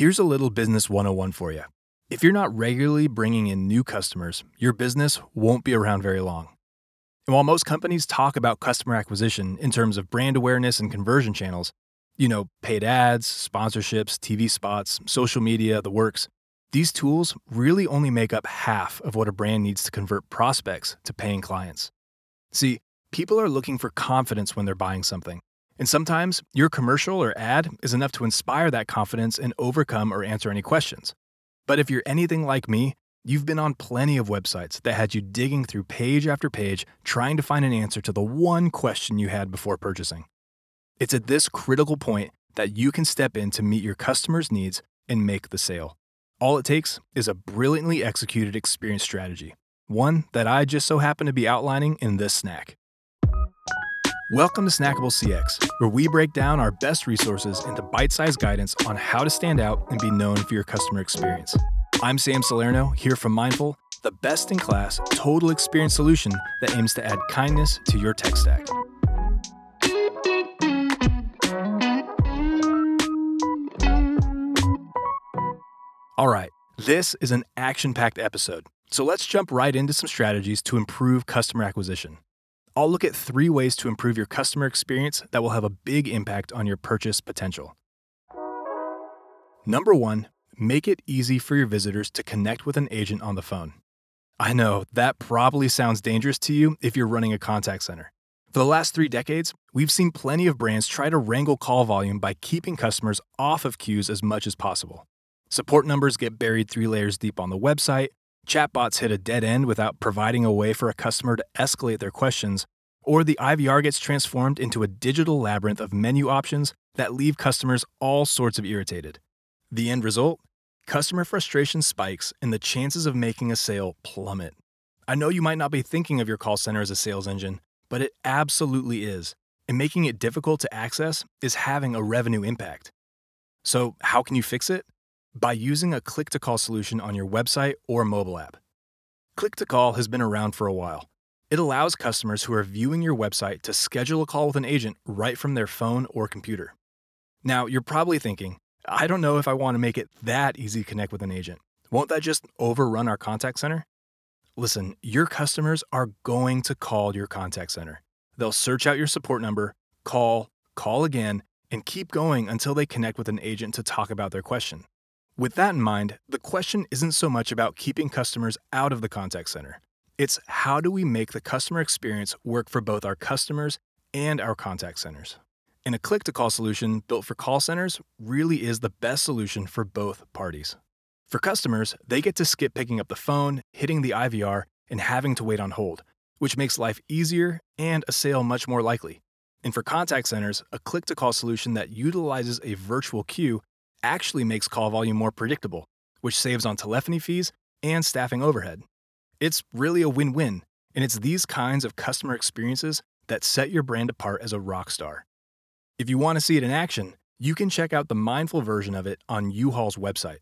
Here's a little business 101 for you. If you're not regularly bringing in new customers, your business won't be around very long. And while most companies talk about customer acquisition in terms of brand awareness and conversion channels, you know, paid ads, sponsorships, TV spots, social media, the works, these tools really only make up half of what a brand needs to convert prospects to paying clients. See, people are looking for confidence when they're buying something. And sometimes your commercial or ad is enough to inspire that confidence and overcome or answer any questions. But if you're anything like me, you've been on plenty of websites that had you digging through page after page trying to find an answer to the one question you had before purchasing. It's at this critical point that you can step in to meet your customers' needs and make the sale. All it takes is a brilliantly executed experience strategy, one that I just so happen to be outlining in this snack. Welcome to Snackable CX, where we break down our best resources into bite sized guidance on how to stand out and be known for your customer experience. I'm Sam Salerno, here from Mindful, the best in class total experience solution that aims to add kindness to your tech stack. All right, this is an action packed episode, so let's jump right into some strategies to improve customer acquisition. I'll look at three ways to improve your customer experience that will have a big impact on your purchase potential. Number one, make it easy for your visitors to connect with an agent on the phone. I know that probably sounds dangerous to you if you're running a contact center. For the last three decades, we've seen plenty of brands try to wrangle call volume by keeping customers off of queues as much as possible. Support numbers get buried three layers deep on the website, Chatbots hit a dead end without providing a way for a customer to escalate their questions, or the IVR gets transformed into a digital labyrinth of menu options that leave customers all sorts of irritated. The end result? Customer frustration spikes and the chances of making a sale plummet. I know you might not be thinking of your call center as a sales engine, but it absolutely is. And making it difficult to access is having a revenue impact. So, how can you fix it? By using a click to call solution on your website or mobile app. Click to call has been around for a while. It allows customers who are viewing your website to schedule a call with an agent right from their phone or computer. Now, you're probably thinking, I don't know if I want to make it that easy to connect with an agent. Won't that just overrun our contact center? Listen, your customers are going to call your contact center. They'll search out your support number, call, call again, and keep going until they connect with an agent to talk about their question. With that in mind, the question isn't so much about keeping customers out of the contact center. It's how do we make the customer experience work for both our customers and our contact centers? And a click to call solution built for call centers really is the best solution for both parties. For customers, they get to skip picking up the phone, hitting the IVR, and having to wait on hold, which makes life easier and a sale much more likely. And for contact centers, a click to call solution that utilizes a virtual queue actually makes call volume more predictable, which saves on telephony fees and staffing overhead. It's really a win win, and it's these kinds of customer experiences that set your brand apart as a rock star. If you want to see it in action, you can check out the mindful version of it on U-Haul's website.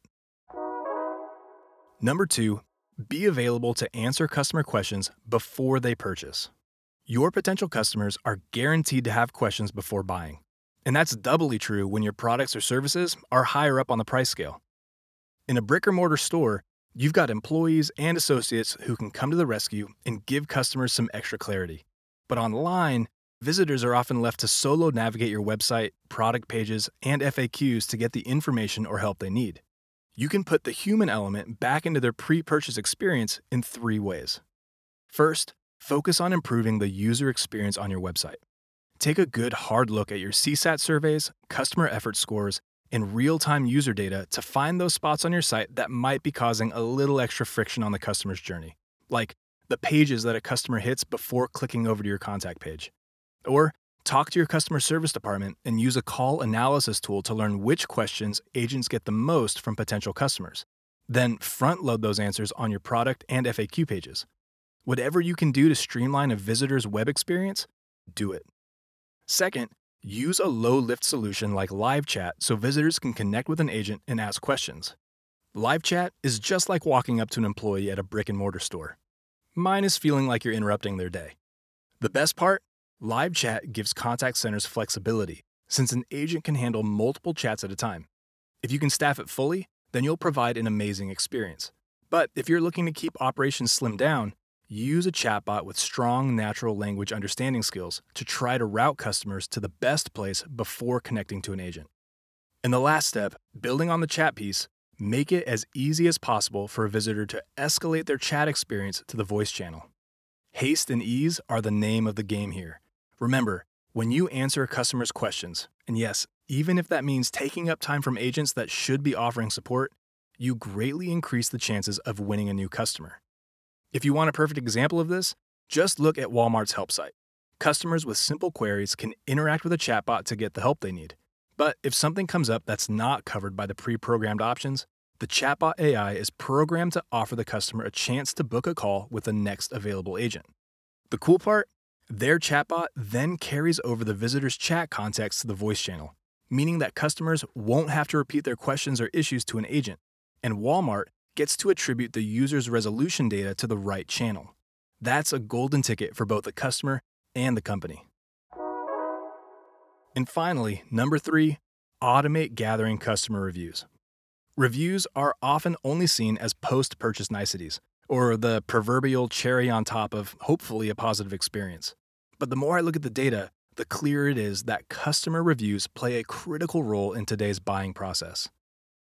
Number two, be available to answer customer questions before they purchase. Your potential customers are guaranteed to have questions before buying. And that's doubly true when your products or services are higher up on the price scale. In a brick or mortar store, you've got employees and associates who can come to the rescue and give customers some extra clarity. But online, visitors are often left to solo navigate your website, product pages, and FAQs to get the information or help they need. You can put the human element back into their pre purchase experience in three ways. First, focus on improving the user experience on your website. Take a good hard look at your CSAT surveys, customer effort scores, and real time user data to find those spots on your site that might be causing a little extra friction on the customer's journey, like the pages that a customer hits before clicking over to your contact page. Or talk to your customer service department and use a call analysis tool to learn which questions agents get the most from potential customers. Then front load those answers on your product and FAQ pages. Whatever you can do to streamline a visitor's web experience, do it. Second, use a low lift solution like live chat so visitors can connect with an agent and ask questions. Live chat is just like walking up to an employee at a brick and mortar store. minus feeling like you're interrupting their day. The best part? Live chat gives contact centers flexibility, since an agent can handle multiple chats at a time. If you can staff it fully, then you'll provide an amazing experience. But if you're looking to keep operations slimmed down, use a chatbot with strong natural language understanding skills to try to route customers to the best place before connecting to an agent. And the last step, building on the chat piece, make it as easy as possible for a visitor to escalate their chat experience to the voice channel. Haste and ease are the name of the game here. Remember, when you answer a customer's questions, and yes, even if that means taking up time from agents that should be offering support, you greatly increase the chances of winning a new customer. If you want a perfect example of this, just look at Walmart's help site. Customers with simple queries can interact with a chatbot to get the help they need. But if something comes up that's not covered by the pre programmed options, the chatbot AI is programmed to offer the customer a chance to book a call with the next available agent. The cool part? Their chatbot then carries over the visitor's chat context to the voice channel, meaning that customers won't have to repeat their questions or issues to an agent, and Walmart gets to attribute the user's resolution data to the right channel. That's a golden ticket for both the customer and the company. And finally, number three, automate gathering customer reviews. Reviews are often only seen as post purchase niceties, or the proverbial cherry on top of hopefully a positive experience. But the more I look at the data, the clearer it is that customer reviews play a critical role in today's buying process.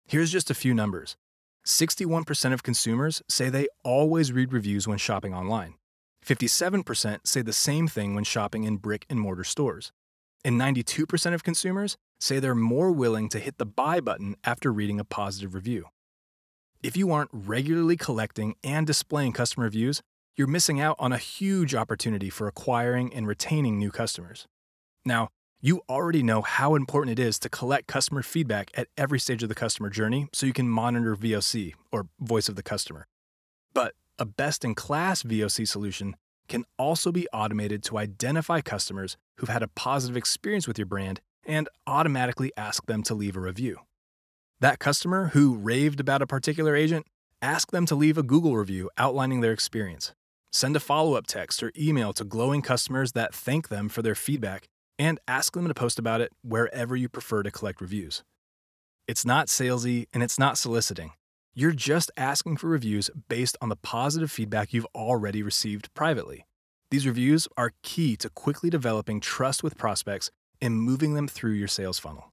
Here's just a few numbers 61% of consumers say they always read reviews when shopping online. 57% say the same thing when shopping in brick and mortar stores. And 92% of consumers say they're more willing to hit the buy button after reading a positive review. If you aren't regularly collecting and displaying customer reviews, you're missing out on a huge opportunity for acquiring and retaining new customers. Now, you already know how important it is to collect customer feedback at every stage of the customer journey so you can monitor VOC, or voice of the customer. But a best in class VOC solution can also be automated to identify customers who've had a positive experience with your brand and automatically ask them to leave a review. That customer who raved about a particular agent, ask them to leave a Google review outlining their experience. Send a follow up text or email to glowing customers that thank them for their feedback and ask them to post about it wherever you prefer to collect reviews. It's not salesy and it's not soliciting. You're just asking for reviews based on the positive feedback you've already received privately. These reviews are key to quickly developing trust with prospects and moving them through your sales funnel.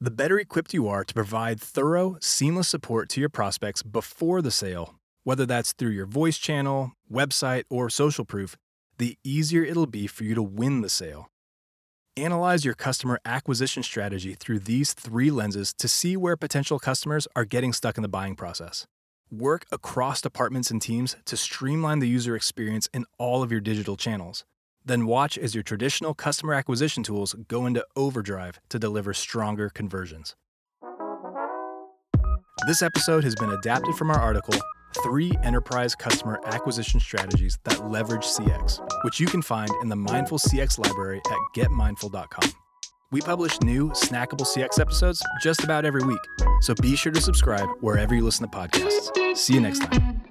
The better equipped you are to provide thorough, seamless support to your prospects before the sale, whether that's through your voice channel, website, or social proof, the easier it'll be for you to win the sale. Analyze your customer acquisition strategy through these three lenses to see where potential customers are getting stuck in the buying process. Work across departments and teams to streamline the user experience in all of your digital channels. Then watch as your traditional customer acquisition tools go into overdrive to deliver stronger conversions. This episode has been adapted from our article, Three Enterprise Customer Acquisition Strategies That Leverage CX, which you can find in the Mindful CX library at getmindful.com. We publish new snackable CX episodes just about every week, so be sure to subscribe wherever you listen to podcasts. See you next time.